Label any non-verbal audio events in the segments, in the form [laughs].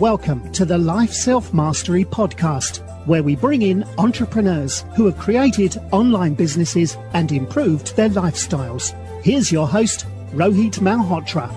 Welcome to the Life Self Mastery Podcast, where we bring in entrepreneurs who have created online businesses and improved their lifestyles. Here's your host, Rohit Malhotra.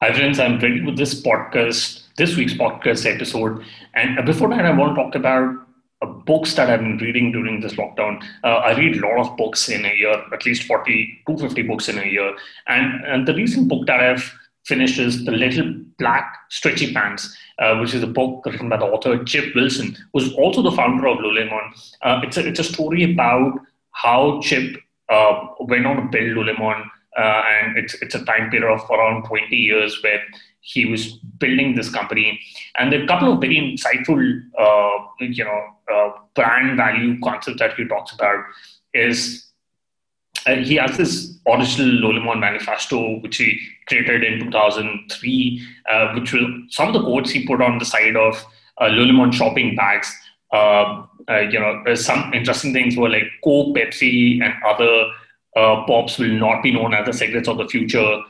Hi, friends. I'm ready with this podcast, this week's podcast episode. And before that, I want to talk about uh, books that I've been reading during this lockdown. Uh, I read a lot of books in a year, at least 40, 250 books in a year. And, and the recent book that I've finished is The Little Black Stretchy Pants, uh, which is a book written by the author Chip Wilson, who's also the founder of Lululemon. Uh, it's, a, it's a story about how Chip uh, went on to build Lululemon. Uh, and it's, it's a time period of around 20 years where he was building this company. And a couple of very insightful, uh, you know, uh, brand value concept that he talks about is uh, he has this original Lululemon manifesto, which he created in 2003, uh, which will some of the quotes he put on the side of uh, Lululemon shopping bags. Um, uh, you know, some interesting things were like Coke, Pepsi, and other uh, pops will not be known as the cigarettes of the future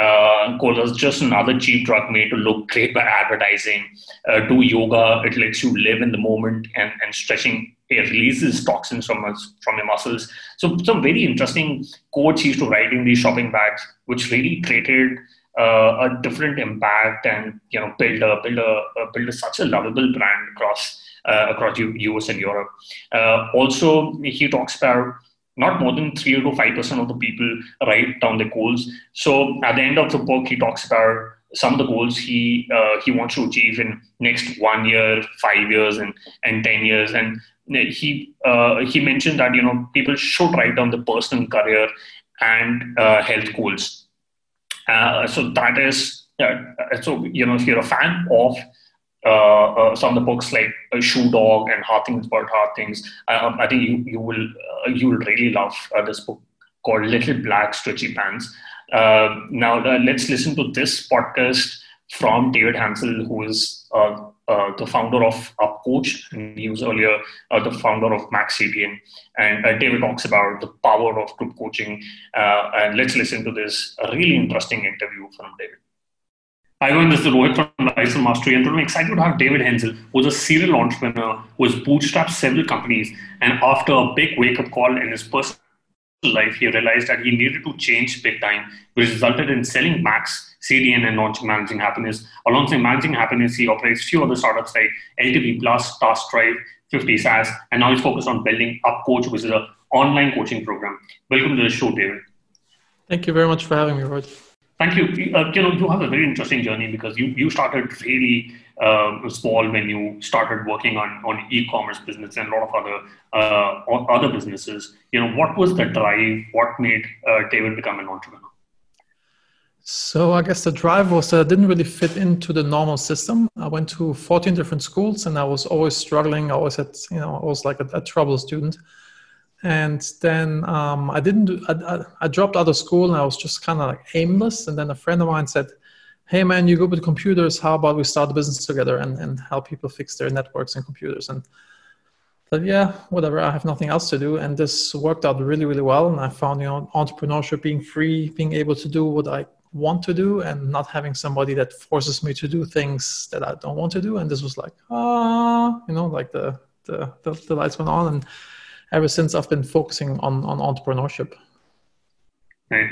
uh, cola is just another cheap drug made to look great by advertising. Uh, do yoga, it lets you live in the moment, and, and stretching it releases toxins from us, from your muscles. So some very interesting quotes used to write in these shopping bags, which really created uh, a different impact and you know build a build a, build a, such a lovable brand across uh, across U- US and Europe. Uh, also, he talks about not more than 3 to 5% of the people write down their goals. So at the end of the book, he talks about some of the goals he uh, he wants to achieve in next one year, five years, and and ten years. And he uh, he mentioned that you know people should write down the personal career and uh, health goals. Uh, so that is uh, so you know if you're a fan of uh, uh, some of the books like uh, Shoe Dog and Hard Things About Hard Things. Um, I think you you will uh, you will really love uh, this book called Little Black Stretchy Pants. now let's listen to this podcast from David Hanzel, who is the founder of UpCoach, and he was earlier the founder of MaxCDN. And David talks about the power of group coaching. and let's listen to this really interesting interview from David. Hi everyone, this is Rohit from Life Mastery, and I'm excited to have David Hanzel, who's a serial entrepreneur who has bootstrapped several companies. And after a big wake up call in his personal life, he realized that he needed to change big time, which resulted in selling Max, CDN, and launching Managing Happiness. Alongside Managing Happiness, he operates a few other startups like LTV Plus, Task Drive, 50 SaaS, and now he's focused on building UpCoach, which is an online coaching program. Welcome to the show, David. Thank you very much for having me, Rohit. Thank you. Uh, you know, you have a very interesting journey because you, you started really uh, small when you started working on, on e-commerce business and a lot of other uh, other businesses. You know, what was the drive? What made uh, David become an entrepreneur? So I guess the drive was that I didn't really fit into the normal system. I went to 14 different schools and I was always struggling. I always had, you know, I was like a, a trouble student and then um, I didn't. Do, I, I, dropped out of school, and I was just kind of like aimless. And then a friend of mine said, "Hey, man, you go with computers. How about we start a business together and, and help people fix their networks and computers?" And said, "Yeah, whatever. I have nothing else to do." And this worked out really, really well. And I found, you know, entrepreneurship, being free, being able to do what I want to do, and not having somebody that forces me to do things that I don't want to do. And this was like, ah, you know, like the the, the, the lights went on and ever since I've been focusing on on entrepreneurship. Right.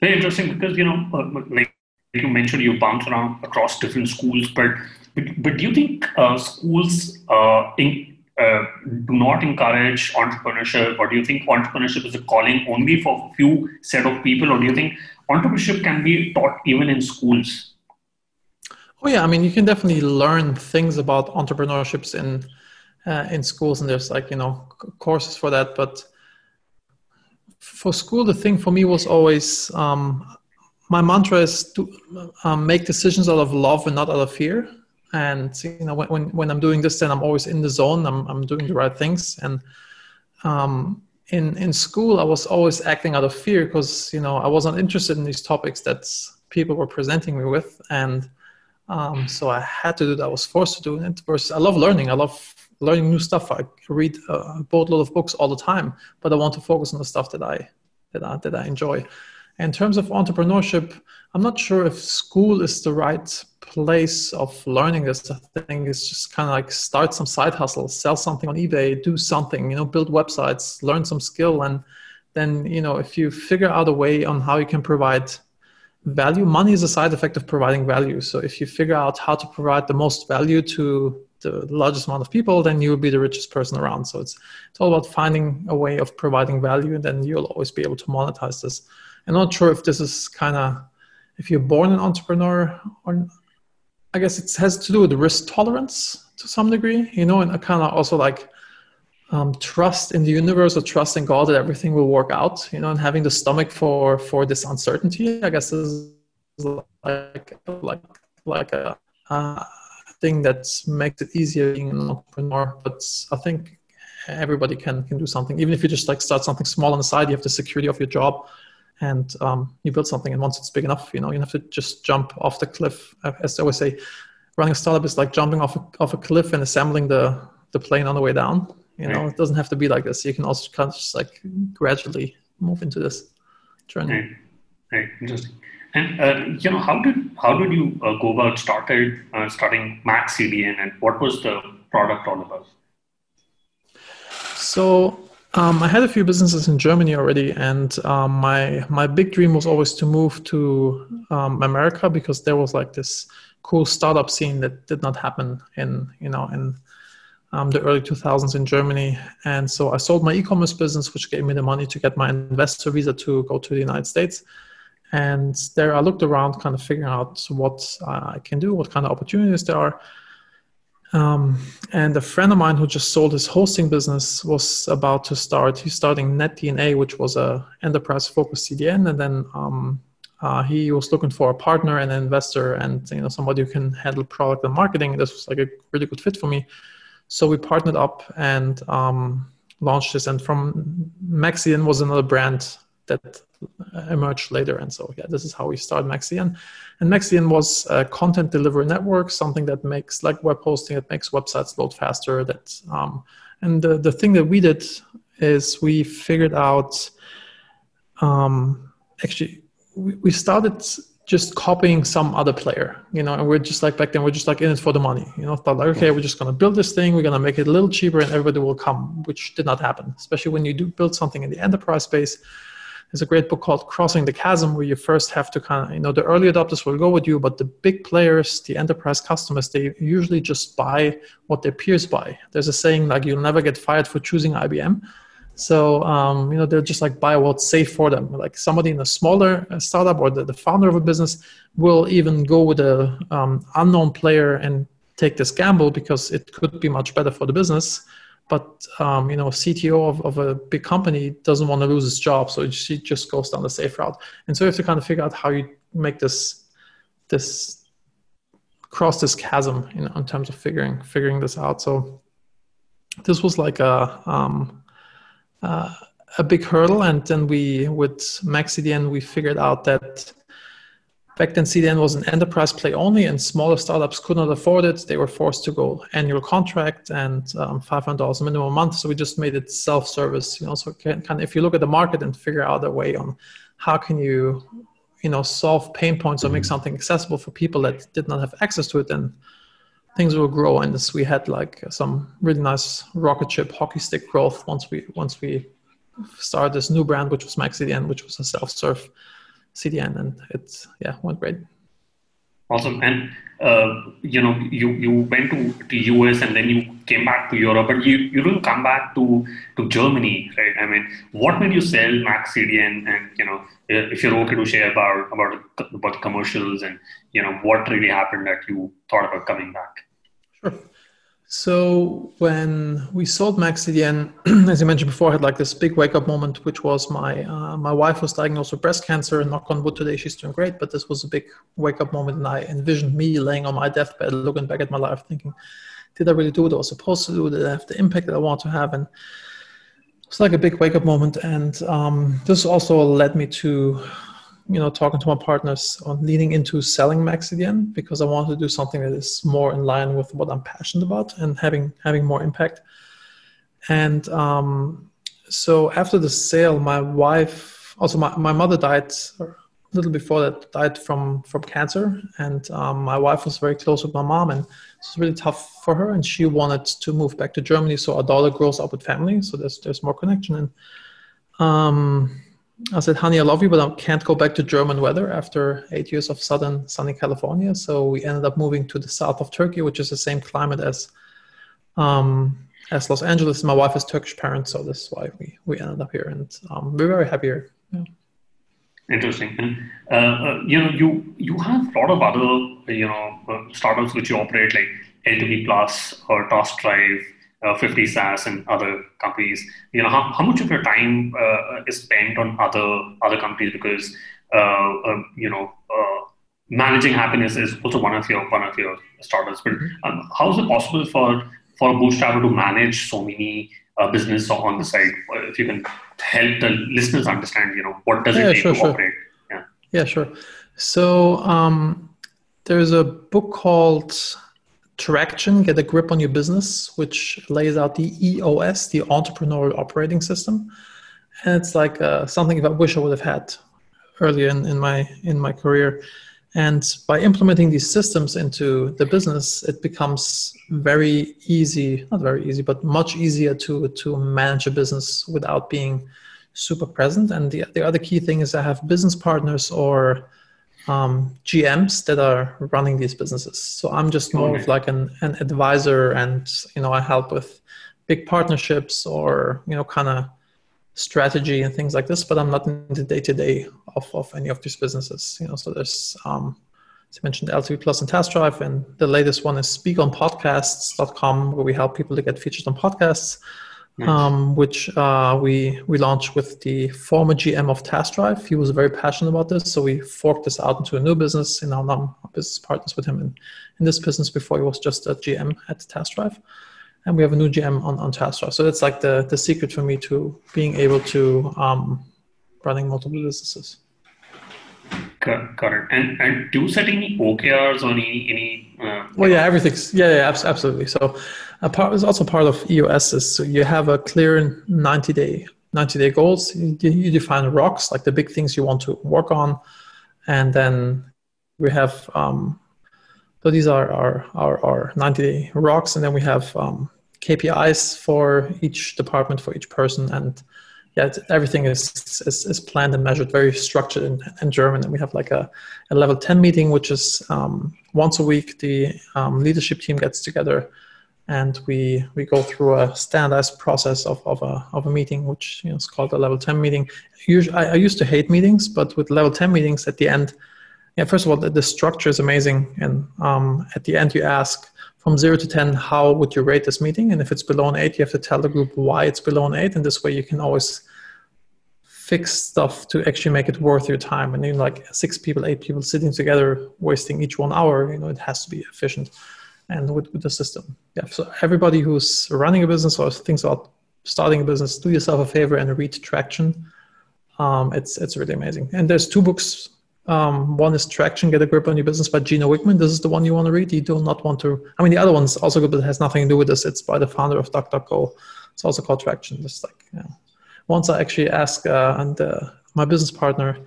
Very interesting because you know, uh, like you mentioned, you bounce around across different schools, but but, but do you think uh, schools uh, in, uh, do not encourage entrepreneurship, or do you think entrepreneurship is a calling only for a few set of people, or do you think entrepreneurship can be taught even in schools? Oh yeah, I mean, you can definitely learn things about entrepreneurships in uh, in schools, and there's like you know courses for that. But for school, the thing for me was always um, my mantra is to um, make decisions out of love and not out of fear. And you know when when, I'm doing this, then I'm always in the zone. I'm I'm doing the right things, and um, in in school, I was always acting out of fear because you know I wasn't interested in these topics that people were presenting me with, and um, so I had to do that. I was forced to do it. Versus, I love learning. I love learning new stuff. I read uh, a boatload of books all the time, but I want to focus on the stuff that I that I, that I enjoy. In terms of entrepreneurship, I'm not sure if school is the right place of learning this. I think it's just kind of like start some side hustle, sell something on eBay, do something, you know, build websites, learn some skill, and then you know if you figure out a way on how you can provide value, money is a side effect of providing value. So if you figure out how to provide the most value to the largest amount of people, then you'll be the richest person around. So it's it's all about finding a way of providing value, and then you'll always be able to monetize this. I'm not sure if this is kind of if you're born an entrepreneur or I guess it has to do with risk tolerance to some degree, you know, and kind of also like um, trust in the universe or trust in God that everything will work out, you know, and having the stomach for for this uncertainty. I guess is like like like a uh, thing that makes it easier being an entrepreneur. But I think everybody can can do something, even if you just like start something small on the side. You have the security of your job and um, you build something and once it's big enough you know you have to just jump off the cliff as i always say running a startup is like jumping off a, off a cliff and assembling the the plane on the way down you know right. it doesn't have to be like this you can also kind of just like gradually move into this journey right, right. interesting and uh, you know how did how did you uh, go about started uh, starting max cdn and what was the product all about so um, I had a few businesses in Germany already, and um, my my big dream was always to move to um, America because there was like this cool startup scene that did not happen in you know in um, the early 2000s in Germany. And so I sold my e-commerce business, which gave me the money to get my investor visa to go to the United States. And there I looked around, kind of figuring out what I can do, what kind of opportunities there are. Um, and a friend of mine who just sold his hosting business was about to start. He's starting NetDNA, which was a enterprise-focused CDN, and then um, uh, he was looking for a partner and an investor, and you know somebody who can handle product and marketing. This was like a really good fit for me. So we partnered up and um, launched this. And from MaxCDN was another brand that emerged later. And so, yeah, this is how we started MaxCDN. And MaxCDN was a content delivery network, something that makes like web hosting, that makes websites load faster. That um, and the the thing that we did is we figured out. Um, actually, we, we started just copying some other player, you know, and we're just like back then we're just like in it for the money, you know, thought like, okay, we're just gonna build this thing, we're gonna make it a little cheaper and everybody will come, which did not happen, especially when you do build something in the enterprise space there's a great book called Crossing the Chasm, where you first have to kind of, you know, the early adopters will go with you, but the big players, the enterprise customers, they usually just buy what their peers buy. There's a saying like, you'll never get fired for choosing IBM. So, um, you know, they'll just like buy what's safe for them. Like somebody in a smaller uh, startup or the, the founder of a business will even go with a um, unknown player and take this gamble because it could be much better for the business but um, you know, CTO of, of a big company doesn't want to lose his job, so she just goes down the safe route. And so you have to kind of figure out how you make this this cross this chasm you know, in terms of figuring figuring this out. So this was like a um, uh, a big hurdle, and then we with MaxCDN we figured out that Back then, CDN was an enterprise play only, and smaller startups could not afford it. They were forced to go annual contract and um, $500 minimum a month. So we just made it self-service. You know, so can, kind of if you look at the market and figure out a way on how can you, you know, solve pain points or make something accessible for people that did not have access to it, then things will grow. And this, we had like some really nice rocket ship hockey stick growth once we once we started this new brand, which was MaxCDN, which was a self-serve CDN, and it's yeah went great. Awesome, and uh, you know you you went to the US and then you came back to Europe, but you you didn't come back to to Germany, right? I mean, what made you sell Max CDN, and you know if you're okay to share about about about commercials and you know what really happened that you thought about coming back. Sure. So when we sold MaxCDN, [clears throat] as you mentioned before, I had like this big wake up moment, which was my uh, my wife was diagnosed with breast cancer, and knock on wood, today she's doing great. But this was a big wake up moment, and I envisioned me laying on my deathbed, looking back at my life, thinking, did I really do what I was supposed to do? Did I have the impact that I want to have? And it's like a big wake up moment, and um, this also led me to you know talking to my partners on leaning into selling MaxCDN because I want to do something that is more in line with what I'm passionate about and having having more impact. And um, so after the sale, my wife also my, my mother died a little before that died from from cancer. And um, my wife was very close with my mom and it was really tough for her and she wanted to move back to germany. So our daughter grows up with family so there's there's more connection. And um, I said, honey, I love you, but I can't go back to German weather after eight years of southern sunny California. So we ended up moving to the south of Turkey, which is the same climate as um, as Los Angeles. My wife is Turkish parent, so this is why we, we ended up here, and um, we're very happy here. Yeah. Interesting. And uh, uh, you know, you you have a lot of other you know uh, startups which you operate like LTV Plus or Task Drive, uh, 50 SaaS, and other companies. You know, how, how much of your time uh, is spent on other other companies because uh, you know managing happiness is also one of your one of your startups. But mm-hmm. um, how is it possible for for a bootstrapper to manage so many uh, business on the side? If you can help the listeners understand, you know, what does yeah, it take sure, to sure. operate? Yeah. Yeah, sure. So um, there's a book called Traction: Get a Grip on Your Business, which lays out the EOS, the Entrepreneurial Operating System, and it's like uh, something I wish I would have had earlier in, in my in my career. And by implementing these systems into the business, it becomes very easy, not very easy, but much easier to, to manage a business without being super present. And the, the other key thing is I have business partners or um, GMs that are running these businesses. So I'm just more okay. of like an, an advisor and, you know, I help with big partnerships or, you know, kind of strategy and things like this, but I'm not in the day to day of of any of these businesses. You know, so there's um, as I mentioned LTV Plus and Task Drive, and the latest one is SpeakOnPodcasts.com, where we help people to get featured on podcasts. Nice. Um, which uh, we we launched with the former GM of Task Drive. He was very passionate about this, so we forked this out into a new business. And now I'm business partners with him in, in this business. Before he was just a GM at Task Drive and we have a new GM on, on TaskDrive. So that's like the, the secret for me to being able to um, running multiple businesses. It. And and do you set any OKRs on any any? Uh, well, yeah, everything's yeah, yeah, absolutely. So, a part is also part of EOS is so you have a clear ninety day ninety day goals. You, you define rocks like the big things you want to work on, and then we have um, so these are our, our, our 90 day rocks. And then we have um, KPIs for each department, for each person. And yeah, everything is, is, is, planned and measured, very structured in, in German. And we have like a, a level 10 meeting, which is um, once a week, the um, leadership team gets together and we, we go through a standardized process of, of, a, of a meeting, which you know, is called a level 10 meeting. Usually, I, I used to hate meetings, but with level 10 meetings at the end, yeah, first of all, the, the structure is amazing. And um, at the end, you ask from zero to 10, how would you rate this meeting? And if it's below an eight, you have to tell the group why it's below an eight. And this way, you can always fix stuff to actually make it worth your time. And know, like six people, eight people sitting together, wasting each one hour, you know, it has to be efficient. And with, with the system, yeah. So everybody who's running a business or thinks about starting a business, do yourself a favor and read Traction. Um, it's it's really amazing. And there's two books um, one is Traction, Get a Grip on Your Business by Gino Wickman. This is the one you want to read. You do not want to, I mean, the other one's also good, but it has nothing to do with this. It's by the founder of DuckDuckGo. It's also called Traction. Just like, know. Once I actually asked uh, and uh, my business partner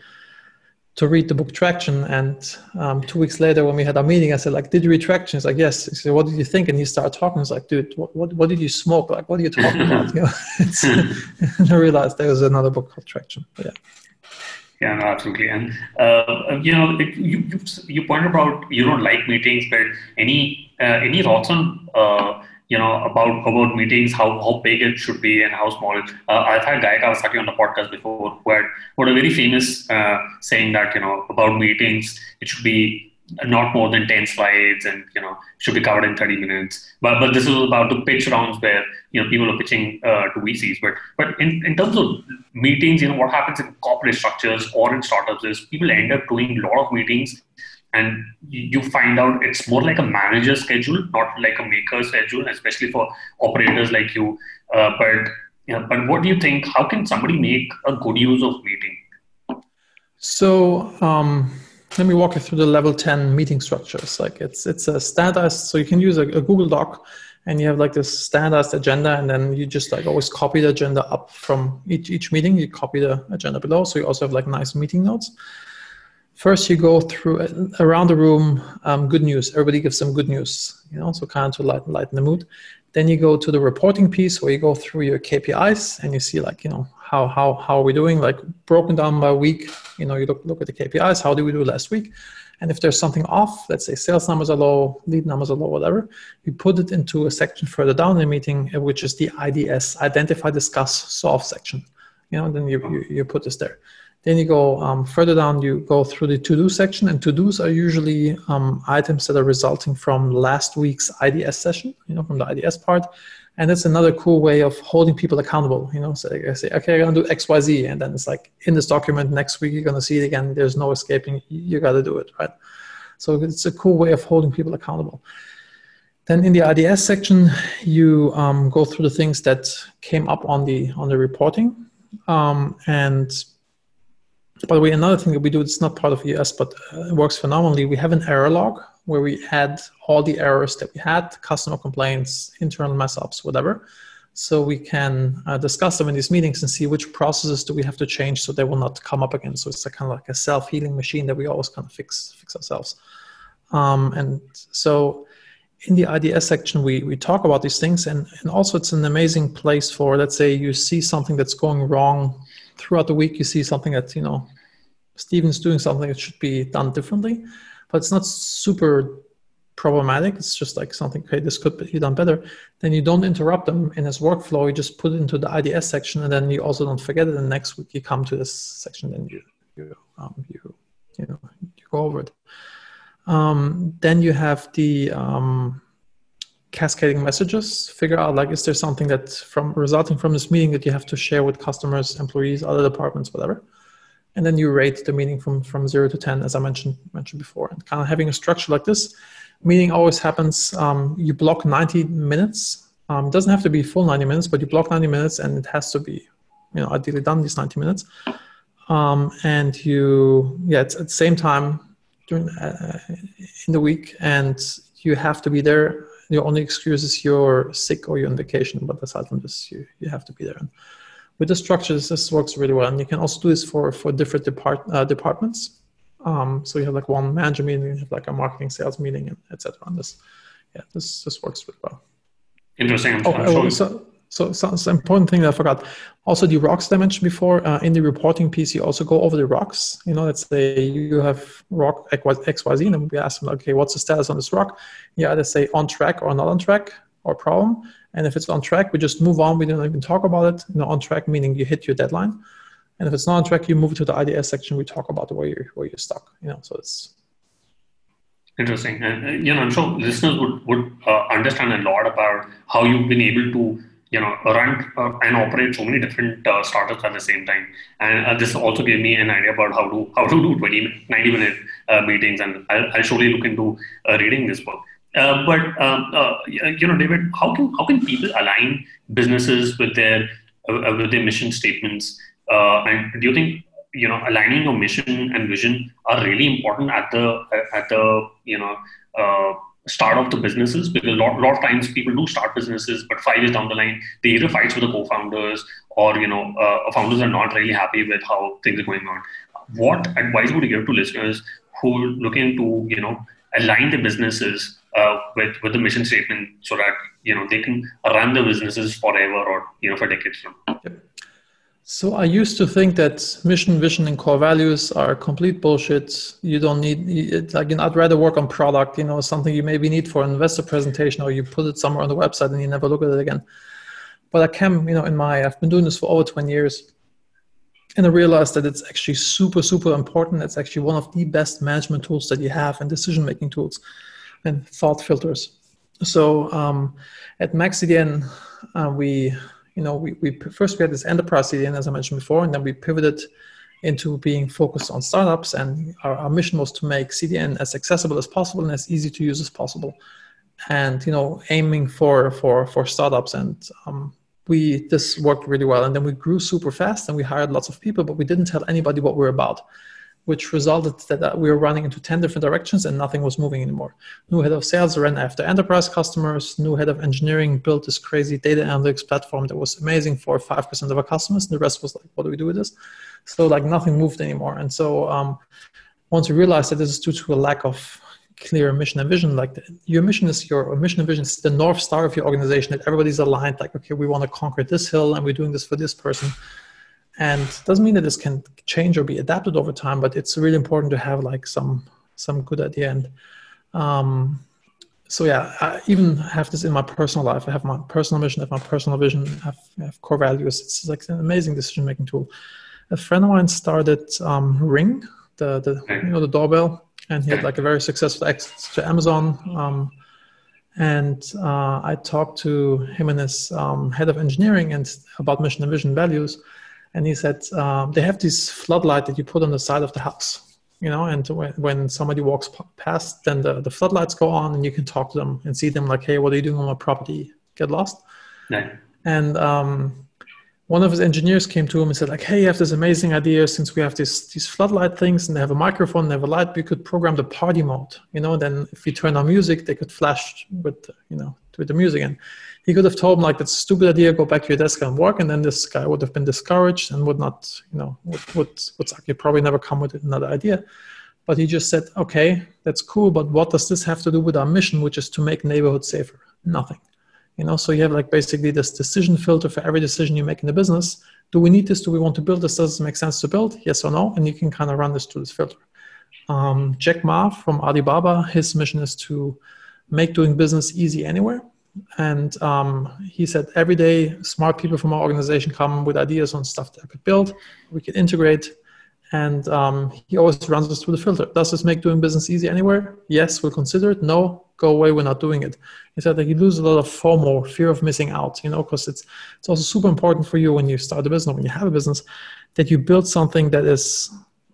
to read the book Traction, and um, two weeks later when we had our meeting, I said, like, did you read Traction? He's like, yes. He said, what did you think? And he started talking. He's like, dude, what, what, what did you smoke? Like, what are you talking [laughs] about? [laughs] You know, and I realized there was another book called Traction. But yeah. Yeah, no, absolutely. And uh, you know, it, you, you you pointed out you don't like meetings, but any uh, any thoughts on uh, you know about about meetings, how how big it should be and how small it. Uh, I've had Guy Kawasaki on the podcast before, who had, who had a very famous uh, saying that you know about meetings, it should be not more than 10 slides and you know should be covered in 30 minutes but but this is about the pitch rounds where you know people are pitching uh, to vcs but but in, in terms of meetings you know what happens in corporate structures or in startups is people end up doing a lot of meetings and you find out it's more like a manager schedule not like a maker schedule especially for operators like you. Uh, but you know, but what do you think? How can somebody make a good use of meeting? So um let me walk you through the level 10 meeting structures. Like it's it's a standardized so you can use a, a google doc and you have like this standardized agenda and then you just like always copy the agenda up from each, each meeting. You copy the agenda below so you also have like nice meeting notes first you go through uh, around the room um, good news. Everybody gives some good news you know so kind of to lighten, lighten the mood. Then you go to the reporting piece where you go through your kpis and you see like you know how how how are we doing? Like broken down by week you know you look look at the kpis how did we do last week? And if there's something off, let's say sales numbers are low, lead numbers are low, whatever, you put it into a section further down in the meeting, uh, which is the IDS, identify, discuss, solve section. You know, then you, you, you put this there. Then you go um, further down, you go through the to-do section, and to-dos are usually um, items that are resulting from last week's IDS session, you know, from the IDS part. And it's another cool way of holding people accountable you know so i say okay i'm to do xyz and then it's like in this document next week you're to see it again. There's no escaping you got to do it right? So it's a cool way of holding people accountable. Then in the ids section you um, go through the things that came up on the on the reporting um, and by the way another thing that we do it's not part of us but uh, it works phenomenally we have an error log where we had all the errors that we had, customer complaints, internal mess ups, whatever. So we can uh, discuss them in these meetings and see which processes do we have to change so they will not come up again. So it's a kind of like a self healing machine that we always kind of fix fix ourselves. Um, and so in the IDS section, we, we talk about these things, and, and also it's an amazing place for, let's say, you see something that's going wrong throughout the week, you see something that, you know, Steven's doing something that should be done differently but it's not super problematic. It's just like something, okay, this could be done better. Then you don't interrupt them in his workflow. You just put it into the IDS section, and then you also don't forget it. And next week you come to this section, and you you um, you you know you go over it. Um, then you have the um, cascading messages. Figure out like is there something that from resulting from this meeting that you have to share with customers, employees, other departments, whatever and then you rate the meeting from from zero to ten, as I mentioned mentioned before. And kind of having a structure like this, meeting always happens. Um, you block ninety minutes. Um, doesn't have to be full ninety minutes, but you block ninety minutes, and it has to be, you know, ideally done these ninety minutes. Um, and you, yeah, it's at the same time during uh, in the week, and you have to be there. Your only excuse is you're sick or you're on vacation, but aside from this, you you have to be there. And, with the structures, this works really well. And you can also do this for, for different depart, uh, departments. Um, so you have like one manager meeting, you have like a marketing sales meeting, and etc. And this, yeah, this this works really well. Interesting. Oh, oh so, so, so, so important thing that I forgot. Also, the rocks I mentioned before uh, in the reporting piece, you also go over the rocks. You know, let's say you have rock X Y Z, and we ask them, okay, what's the status on this rock? You either say on track or not on track or problem. And if it's on track, we just move on. We don't even talk about it. You know, on track meaning you hit your deadline. And if it's not on track, you move to the IDS section. We talk about where you're where you're stuck. You know, so it's interesting. And uh, you know, I'm sure listeners would would uh, understand a lot about how you've been able to you know run uh, and operate so many different uh, startups at the same time. And uh, this also gave me an idea about how to how to do 20, 90 minute uh, meetings. And I'll, I'll surely look into reading this book. Uh, but um, uh, you know, David, how can how can people align businesses with their uh, with their mission statements? Uh, and do you think you know aligning your mission and vision are really important at the at the you know uh, start of the businesses? Because a lot, lot of times people do start businesses, but five years down the line, they either fight with the co-founders or you know founders are not really happy with how things are going on. What advice would you give to listeners who are looking to you know align the businesses uh, with with the mission statement so that you know they can run the businesses forever or you know for decades from yep. So I used to think that mission, vision, and core values are complete bullshit. You don't need it. like you know, I'd rather work on product, you know, something you maybe need for an investor presentation, or you put it somewhere on the website and you never look at it again. But I came, you know, in my I've been doing this for over 20 years, and I realized that it's actually super, super important. It's actually one of the best management tools that you have and decision making tools and thought filters. So um, at Max CDN, uh, we you know we, we first we had this enterprise CDN as I mentioned before, and then we pivoted into being focused on startups. And our, our mission was to make CDN as accessible as possible and as easy to use as possible. And you know, aiming for for for startups and um, we this worked really well and then we grew super fast and we hired lots of people but we didn't tell anybody what we're about which resulted that we were running into 10 different directions and nothing was moving anymore. New head of sales ran after enterprise customers. New head of engineering built this crazy data analytics platform that was amazing for 5% of our customers. And the rest was like, what do we do with this? So like nothing moved anymore. And so um, once we realized that this is due to a lack of clear mission and vision, like the, your mission is your mission and vision is the North Star of your organization that everybody's aligned, like, okay, we want to conquer this hill and we're doing this for this person and doesn't mean that this can change or be adapted over time but it's really important to have like some some good at the end. Um, so yeah i even have this in my personal life. I have my personal mission i have my personal vision i have, I have core values. It's like an amazing decision making tool. A friend of mine started um, ring the, the you know the doorbell and he had like a very successful exit to amazon um, and uh, i talked to him and his um, head of engineering and about mission and vision values and he said um, they have this floodlight that you put on the side of the house you know and when, when somebody walks past then the, the floodlights go on and you can talk to them and see them like hey what are you doing on my property get lost no. and um, one of his engineers came to him and said like hey you have this amazing idea. Since we have this, these floodlight things and they have a microphone and they have a light we could program the party mode you know? Then if we turn on music they could flash with you know with the music. And he could have told him like that's a stupid idea go back to your desk and work and then this guy would have been discouraged and would not you know would would, would you probably never come with another idea. But he just said okay that's cool but what does this have to do with our mission which is to make neighborhoods safer? Nothing you know so you have like basically this decision filter for every decision you make in the business. Do we need this? Do we want to build this? Does it make sense to build? Yes or no? And you can kind of run this through this filter. Um, jack ma from alibaba his mission is to make doing business easy anywhere. And um, he said every day smart people from our organization come with ideas on stuff that I could build, we could integrate. And um, he always runs us through the filter. Does this make doing business easy anywhere? Yes, we'll consider it. No, go away. We're not doing it. He said that you lose a lot of FOMO, fear of missing out. You know, because it's it's also super important for you when you start a business, or when you have a business, that you build something that is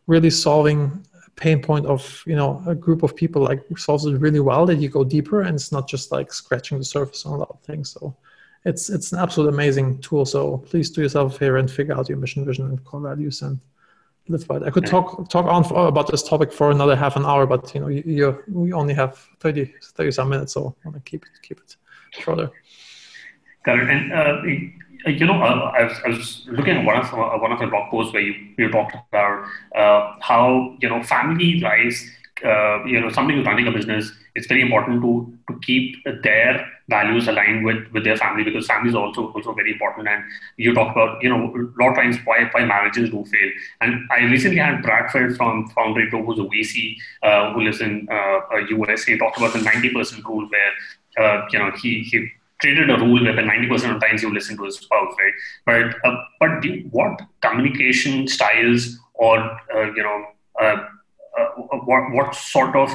really solving a pain point of you know a group of people like solves it really well that you go deeper and it's not just like scratching the surface on a lot of things so it's it's an absolute amazing tool so please do yourself a favor and figure out your mission vision and core values and by it i could talk talk on for, about this topic for another half an hour but you know you, you we only have 30 30 some minutes so i want to keep it keep it shorter Got it. And uh, uh, you know, uh, I, was, I, was, looking at one of uh, one of the blog posts where you, you talked about uh, how you know family lives. Uh, you know, somebody who's running a business, it's very important to to keep their values aligned with with their family because family is also also very important. And you talk about you know a lot of times why why marriages do fail. And I recently had Brad Feld from Foundry Group, who's a VC uh, who lives in US. He talked about the ninety percent rule where you know he he created a rule where 90% of times you listen to a spouse, right? But uh, but do, what communication styles or uh, you know uh, uh what what sort of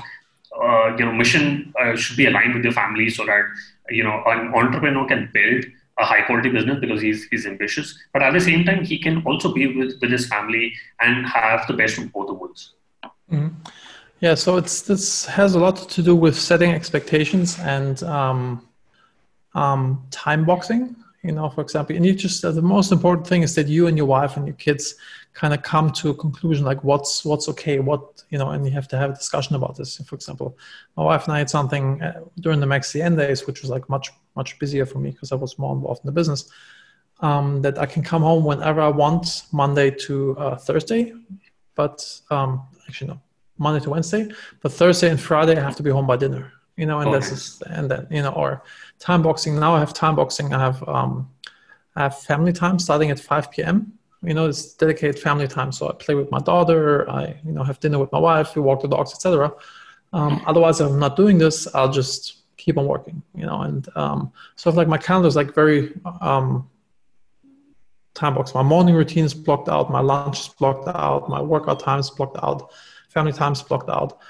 uh, you know mission uh, should be aligned with your family so that you know an entrepreneur can build a high quality business because he's he's ambitious, but at the same time he can also be with with his family and have the best of both worlds. Mm-hmm. Yeah, so it's this has a lot to do with setting expectations and. Um, um, time boxing you know for example and you just uh, the most important thing is that you and your wife and your kids kind of come to a conclusion like what's what's okay what you know and you have to have a discussion about this. For example my wife and i had something uh, during the MaxCDN days which was like much much busier for me because i was more involved in the business um, that i can come home whenever i want monday to uh, thursday but um, actually no monday to wednesday but thursday and friday i have to be home by dinner you know and okay. this is and then you know or time boxing. Now i have time boxing. I have um i have family time starting at 5 p.m you know it's dedicated family time. So i play with my daughter. I you know have dinner with my wife. We walk the dogs etc um, otherwise if i'm not doing this i'll just keep on working you know and um, so like my calendar is like very um, time box my morning routine is blocked out. My lunch is blocked out. My workout time is blocked out. Family time is blocked out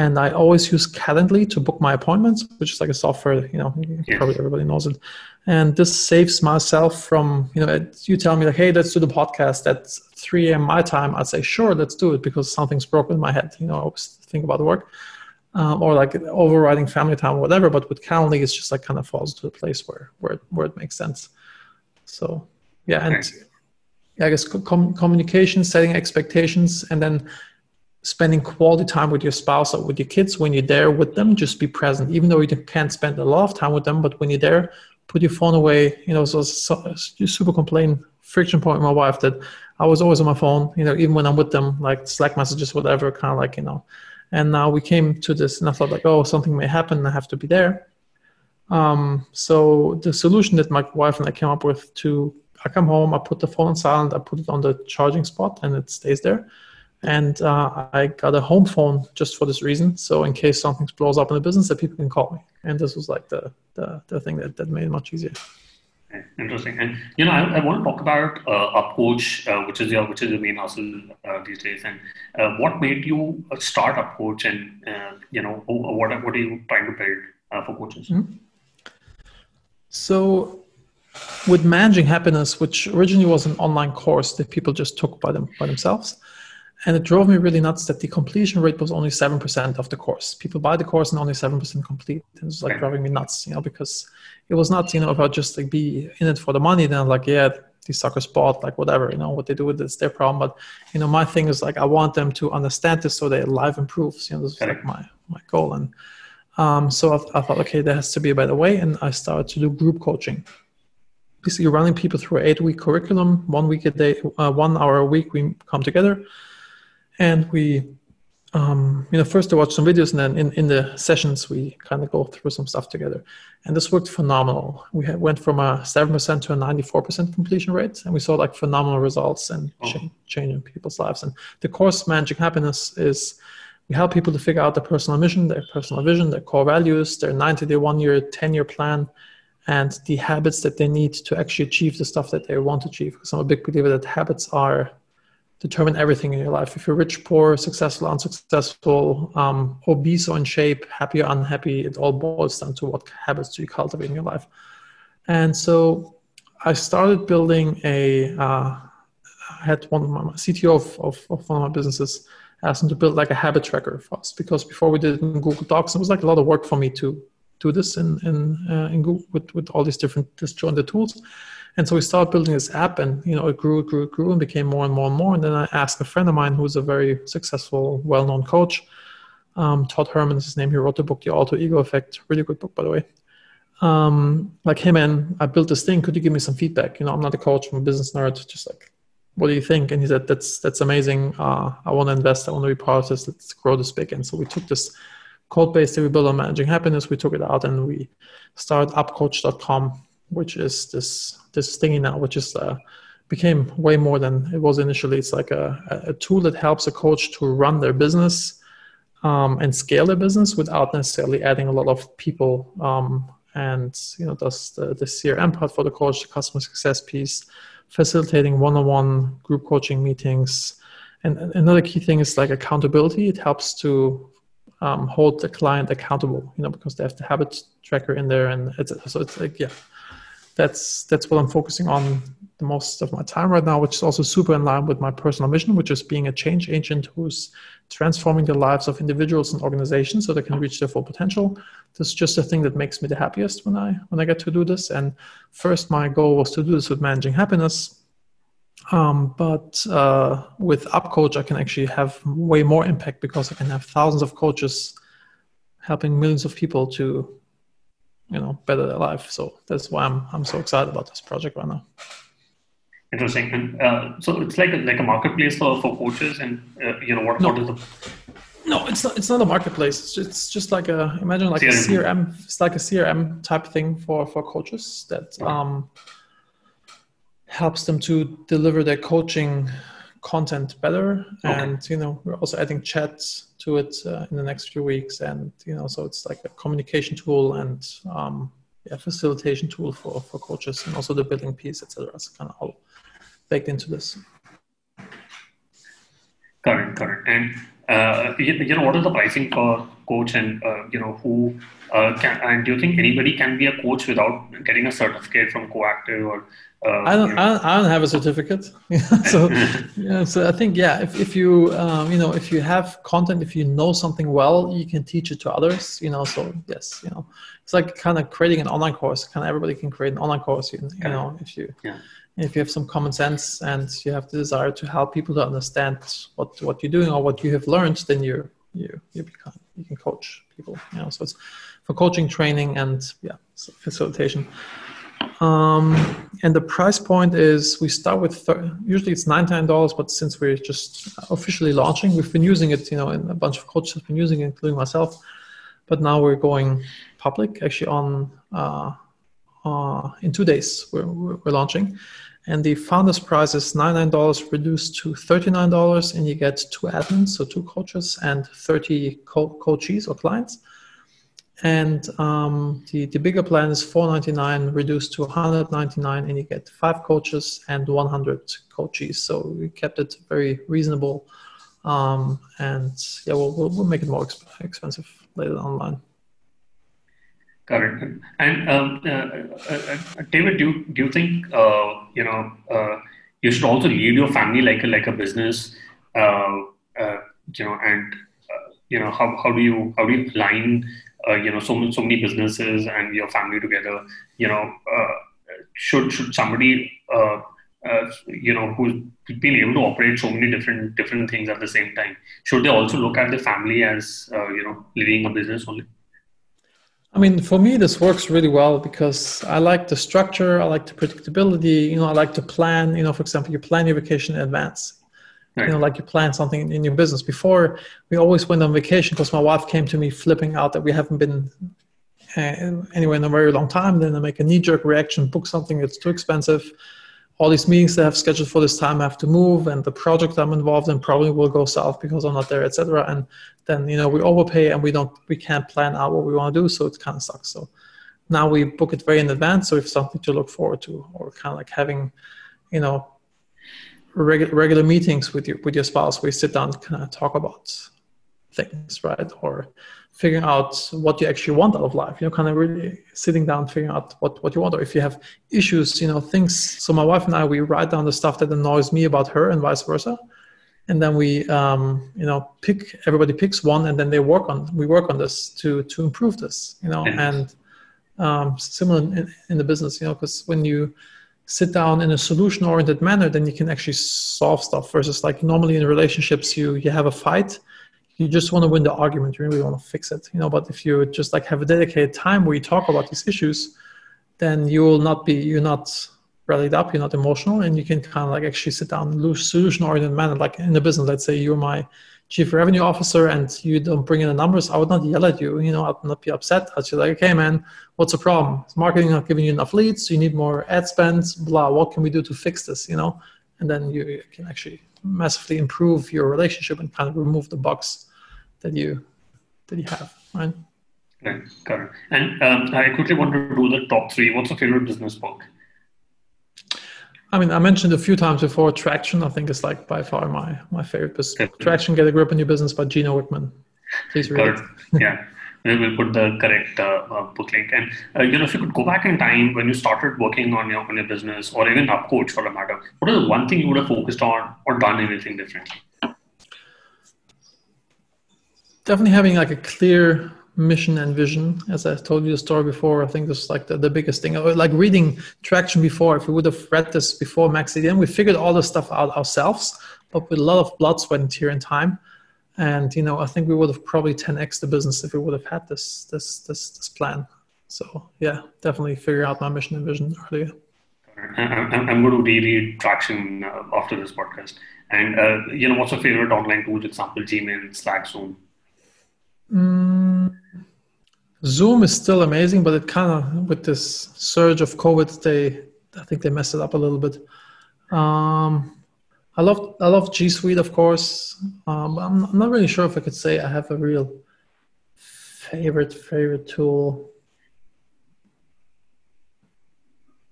and I always use Calendly to book my appointments, which is like a software, you know, probably everybody knows it. And this saves myself from, you know, you tell me like, hey, let's do the podcast at 3 a.m. my time. I'd say, sure, let's do it because something's broken in my head. You know, I always think about the work. Um, or like overriding family time or whatever. But with Calendly, it's just like kind of falls to the place where where it, where it makes sense. So yeah, and yeah, I guess com- communication, setting expectations, and then spending quality time with your spouse or with your kids when you're there with them just be present even though you can't spend a lot of time with them but when you're there put your phone away you know so, so super complain. Friction point with my wife that i was always on my phone you know even when i'm with them like slack messages whatever kind of like you know. And now we came to this and i thought like oh something may happen i have to be there. Um, so the solution that my wife and i came up with to i come home i put the phone on silent i put it on the charging spot and it stays there and uh, I got a home phone just for this reason. So in case something blows up in the business, that people can call me. And this was like the the, the thing that, that made it much easier. Interesting, and you know, I, I want to talk about uh, UpCoach, uh, which is your which is the main hustle uh, these days, and uh, what made you uh, start UpCoach, and uh, you know, what what are you trying to build uh, for coaches? Mm-hmm. So, with managing happiness, which originally was an online course that people just took by them by themselves, and it drove me really nuts that the completion rate was only 7% of the course. People buy the course and only 7% complete. It was like driving me nuts, you know, because it was not, you know, about just like be in it for the money. Then like, yeah, these suckers bought like whatever, you know, what they do with it, it's their problem. But, you know, my thing is like, I want them to understand this so their life improves. You know, this is like my, my goal. And um, so I, I thought, okay, there has to be a better way. And I started to do group coaching basically running people through an eight week curriculum one week a day uh, one hour a week we come together and we um, you know first to watch some videos and then in, in the sessions we kind of go through some stuff together. And this worked phenomenal. We had, went from a 7% to a 94% completion rate and we saw like phenomenal results and oh. change, people's lives. And the course managing happiness is we help people to figure out their personal mission their personal vision their core values their 90 day one year 10 year plan and the habits that they need to actually achieve the stuff that they want to achieve. Because i'm a big believer that habits are determine everything in your life. If you're rich, poor, successful, unsuccessful, um, obese or in shape, happy or unhappy, it all boils down to what habits do you cultivate in your life. And so I started building a, uh, I had one of my CTO of, of, of, one of my businesses asked him to build like a habit tracker for us because before we did it in Google Docs, it was like a lot of work for me to do this in, in, uh, in Google with, with all these different disjointed tools. And so we started building this app, and you know, it grew, grew, grew, and became more and more and more. And then I asked a friend of mine who's a very successful, well-known coach, um, Todd Herman is his name. He wrote the book, The Alter Ego Effect. Really good book, by the way. Um, like, hey man, I built this thing. Could you give me some feedback? You know, I'm not a coach, I'm a business nerd. Just like, what do you think? And he said, that's that's amazing. Uh, I want to invest. I want to be part of this. Let's grow this big. And so we took this code base that we built on managing happiness. We took it out and we started upcoach.com, which is this this thingy now, which is uh, became way more than it was initially. It's like a, a tool that helps a coach to run their business um, and scale their business without necessarily adding a lot of people. Um, and you know, does the, the CRM part for the coach, the customer success piece, facilitating one-on-one group coaching meetings. And another key thing is like accountability. It helps to um, hold the client accountable, you know, because they have the habit tracker in there, and it's so it's like yeah, that's that's what I'm focusing on the most of my time right now, which is also super in line with my personal mission, which is being a change agent who's transforming the lives of individuals and organizations so they can reach their full potential. This is just the thing that makes me the happiest when I when I get to do this. And first, my goal was to do this with managing happiness. Um, but uh, with UpCoach, I can actually have way more impact because I can have thousands of coaches helping millions of people to you know better their life. So that's why I'm I'm so excited about this project right now. Interesting. And uh, so it's like a, like a marketplace for, for coaches, and uh, you know what, no. what is the no, it's not. It's not a marketplace. It's just, it's just like a imagine like CRM. a CRM. It's like a CRM type thing for for coaches that um, helps them to deliver their coaching content better. Okay. And you know, we're also adding chats to it uh, in the next few weeks. And you know, so it's like a communication tool and um, yeah, facilitation tool for for coaches, and also the building piece, etc. It's kind of all baked into this. Correct, correct. And uh, you, you, know, what is the pricing for coach, and uh, you know who uh, can? And do you think anybody can be a coach without getting a certificate from Coactive or uh, I don't, I don't, have a certificate. [laughs] so, [laughs] yeah, so I think, yeah, if, if you, um, you know, if you have content, if you know something well, you can teach it to others, you know, so yes, you know, it's like kind of creating an online course, kind of everybody can create an online course, you, you know, if you, yeah. If you have some common sense and you have the desire to help people to understand what what you're doing or what you have learned, then you you you become you can coach people. You know, so it's for coaching, training, and yeah, facilitation. Um, and the price point is we start with usually it's ninety nine dollars, but since we're just officially launching, we've been using it. You know, and a bunch of coaches have been using it, including myself. But now we're going public, actually on uh, uh, in two days. We're, we're launching, and the founders price is $99 reduced to $39 and you get two admins so two coaches and 30 co- coaches or clients. And um, the, the bigger plan is 499 reduced to 199 and you get five coaches and 100 coaches so we kept it very reasonable um, and yeah we'll, we'll, we'll, make it more exp- expensive later online. Got it. And um, uh, uh, uh, David, do you, do you think uh, you know uh, you should also lead your family like a like a business? Uh, uh you know, and uh, you know how, how do you how do you align uh, you know so so many businesses and your family together? You know, should should somebody you know who's been able to operate so many different different things at the same time should they also look at the family as you know leading a business only? I mean, for me, this works really well because I like the structure, I like the predictability. You know, I like to plan. You know, for example, you plan your vacation in advance. Right. You know, like you plan something in your business. Before, we always went on vacation because my wife came to me flipping out that we haven't been uh, anywhere in a very long time. Then I make a knee-jerk reaction, book something that's too expensive all these meetings that I have scheduled for this time I have to move, and the project I'm involved in probably will go south because I'm not there, etc. And then you know we overpay and we don't we can't plan out what we want to do, so it kind of sucks. So now we book it very in advance, so we have something to look forward to, or kind of like having, you know, regular regular meetings with your with your spouse you sit down and kind of talk about things, right? Or figuring out what you actually want out of life. You know kind of really sitting down figuring out what, what you want. Or if you have issues you know things. So my wife and i we write down the stuff that annoys me about her and vice versa. And then we um, you know pick everybody picks one and then they work on we work on this to to improve this you know. And um, similar in, in the business you know because when you sit down in a solution oriented manner then you can actually solve stuff versus like normally in relationships you you have a fight you just want to win the argument you really want to fix it you know but if you just like have a dedicated time where you talk about these issues then you will not be you're not rallied up you're not emotional and you can kind of like actually sit down lose solution oriented manner like in the business. Let's say you're my chief revenue officer and you don't bring in the numbers i would not yell at you you know i'd not be upset. I'd be like okay man what's the problem? Is marketing not giving you enough leads? You need more ad spends? Blah what can we do to fix this? You know? And then you can actually massively improve your relationship and kind of remove the bugs that you that you have, right? Right, correct. And um, I quickly want to do the top three. What's your favorite business book? I mean, I mentioned a few times before. Traction, I think, is like by far my my favorite business. Okay. Traction: Get a Grip on Your Business by Gino Wickman. Please read correct. it. yeah, [laughs] we will put the correct uh, uh, book link. And uh, you know, if you could go back in time when you started working on your on your business, or even UpCoach for a matter, what is the one thing you would have focused on or done anything differently? Definitely having like a clear mission and vision. As i told you the story before i think this is like the, the biggest thing. Like reading traction before if we would have read this before MaxCDN we figured all this stuff out ourselves but with a lot of blood sweat and tear and time. And you know i think we would have probably 10x the business if we would have had this this this this plan. So yeah definitely figure out my mission and vision earlier. I'm going to reread traction uh, after this podcast. And uh, you know what's your favorite online tool example gmail slack zoom Mm, Zoom is still amazing, but it kind of with this surge of COVID, they I think they messed it up a little bit. Um, I love I love G Suite, of course. Um, I'm, I'm not really sure if I could say I have a real favorite favorite tool.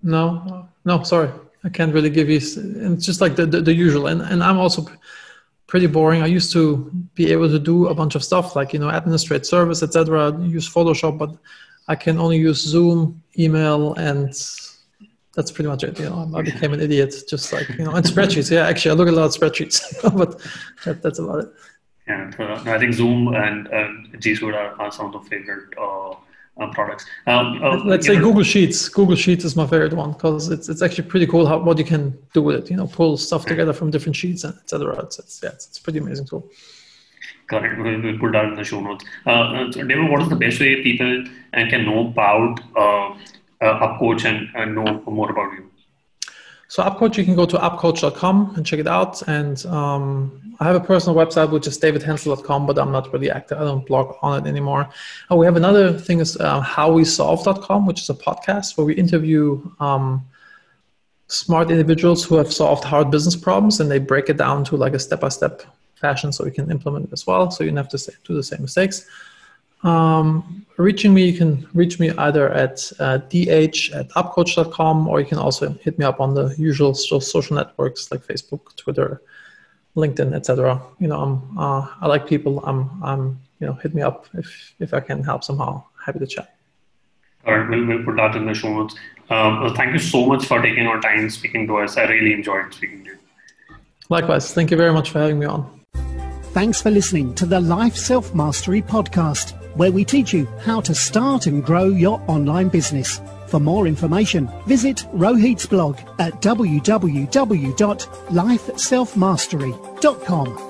No, no, sorry, I can't really give you. It's just like the, the, the usual, and and I'm also pretty boring. I used to be able to do a bunch of stuff like you know administrate service, etc. Use Photoshop, but I can only use Zoom, email, and that's pretty much it. You know, I became an idiot, just like you know, and spreadsheets. Yeah, actually, I look at a lot of spreadsheets, [laughs] but that, that's about it. Yeah, I think Zoom and, and G Suite are, are some of the favorite uh, uh, products. Um, uh, Let's say know, Google Sheets. Google Sheets is my favorite one because it's it's actually pretty cool how what you can do with it. You know, pull stuff together from different sheets and etc. It's, it's yeah, it's, it's a pretty amazing tool. Correct. We'll, we'll put that in the show notes. Uh, uh so David, what is the best way people uh, can know about uh, uh, UpCoach and, and know more about you? So UpCoach, you can go to upcoach.com and check it out. And um, I have a personal website, which is davidhanzel.com, but I'm not really active. I don't blog on it anymore. And we have another thing is uh, howwesolve.com, which is a podcast where we interview um, smart individuals who have solved hard business problems and they break it down to like a step-by-step fashion so you can implement it as well. So you don't have to do the same mistakes. Um, reaching me, you can reach me either at uh, dh at upcoach.com or you can also hit me up on the usual social networks like Facebook, Twitter, LinkedIn, etc. You know, I'm, uh, I like people. I'm, I'm, you know, hit me up if, if I can help somehow. Happy to chat. All right, we'll, we'll put that in the show notes. Um, well, thank you so much for taking your time speaking to us. I really enjoyed speaking to you. Likewise. Thank you very much for having me on. Thanks for listening to the Life Self Mastery Podcast where we teach you how to start and grow your online business. For more information, visit Rohit's blog at www.lifeselfmastery.com.